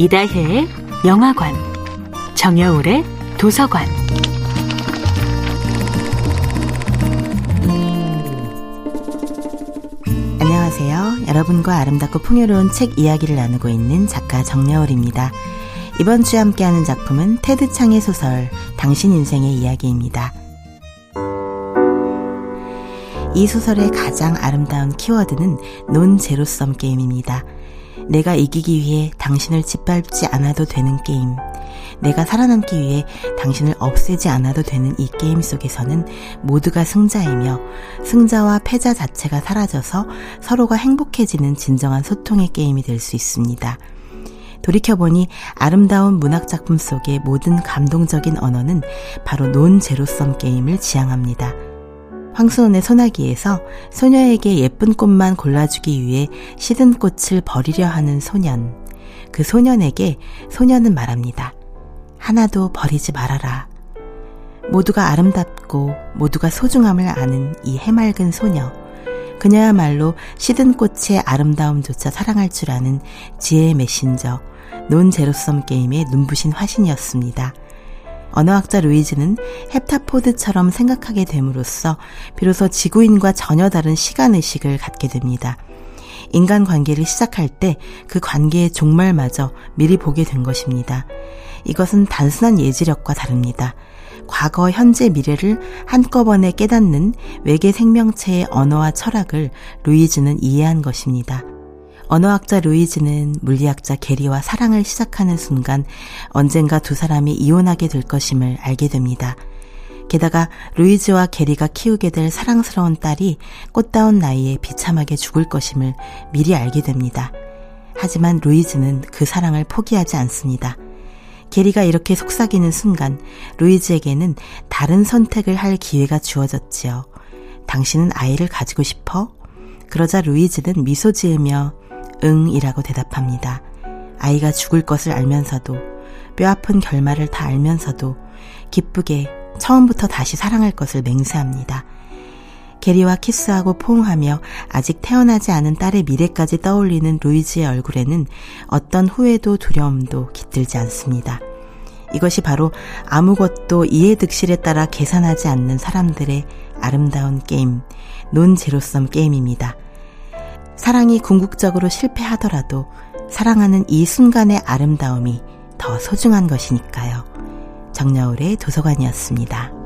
이다혜의 영화관, 정여울의 도서관. 안녕하세요. 여러분과 아름답고 풍요로운 책 이야기를 나누고 있는 작가 정여울입니다. 이번 주에 함께하는 작품은 테드 창의 소설 당신 인생의 이야기입니다. 이 소설의 가장 아름다운 키워드는 논 제로섬 게임입니다. 내가 이기기 위해 당신을 짓밟지 않아도 되는 게임. 내가 살아남기 위해 당신을 없애지 않아도 되는 이 게임 속에서는 모두가 승자이며 승자와 패자 자체가 사라져서 서로가 행복해지는 진정한 소통의 게임이 될 수 있습니다. 돌이켜보니 아름다운 문학작품 속의 모든 감동적인 언어는 바로 논 제로섬 게임을 지향합니다. 황수원의 소나기에서 소녀에게 예쁜 꽃만 골라주기 위해 시든 꽃을 버리려 하는 소년. 그 소년에게 소년은 말합니다. 하나도 버리지 말아라. 모두가 아름답고 모두가 소중함을 아는 이 해맑은 소녀. 그녀야말로 시든 꽃의 아름다움조차 사랑할 줄 아는 지혜의 메신저, 논 제로섬 게임의 눈부신 화신이었습니다. 언어학자 루이즈는 헵타포드처럼 생각하게 됨으로써 비로소 지구인과 전혀 다른 시간의식을 갖게 됩니다. 인간 관계를 시작할 때 그 관계의 종말마저 미리 보게 된 것입니다. 이것은 단순한 예지력과 다릅니다. 과거, 현재, 미래를 한꺼번에 깨닫는 외계 생명체의 언어와 철학을 루이즈는 이해한 것입니다. 언어학자 루이즈는 물리학자 게리와 사랑을 시작하는 순간 언젠가 두 사람이 이혼하게 될 것임을 알게 됩니다. 게다가 루이즈와 게리가 키우게 될 사랑스러운 딸이 꽃다운 나이에 비참하게 죽을 것임을 미리 알게 됩니다. 하지만 루이즈는 그 사랑을 포기하지 않습니다. 게리가 이렇게 속삭이는 순간 루이즈에게는 다른 선택을 할 기회가 주어졌지요. 당신은 아이를 가지고 싶어? 그러자 루이즈는 미소 지으며 응이라고 대답합니다. 아이가 죽을 것을 알면서도 뼈아픈 결말을 다 알면서도 기쁘게 처음부터 다시 사랑할 것을 맹세합니다. 게리와 키스하고 포옹하며 아직 태어나지 않은 딸의 미래까지 떠올리는 루이즈의 얼굴에는 어떤 후회도 두려움도 깃들지 않습니다. 이것이 바로 아무것도 이해득실에 따라 계산하지 않는 사람들의 아름다운 게임, 논 제로섬 게임입니다. 사랑이 궁극적으로 실패하더라도 사랑하는 이 순간의 아름다움이 더 소중한 것이니까요. 정여울의 도서관이었습니다.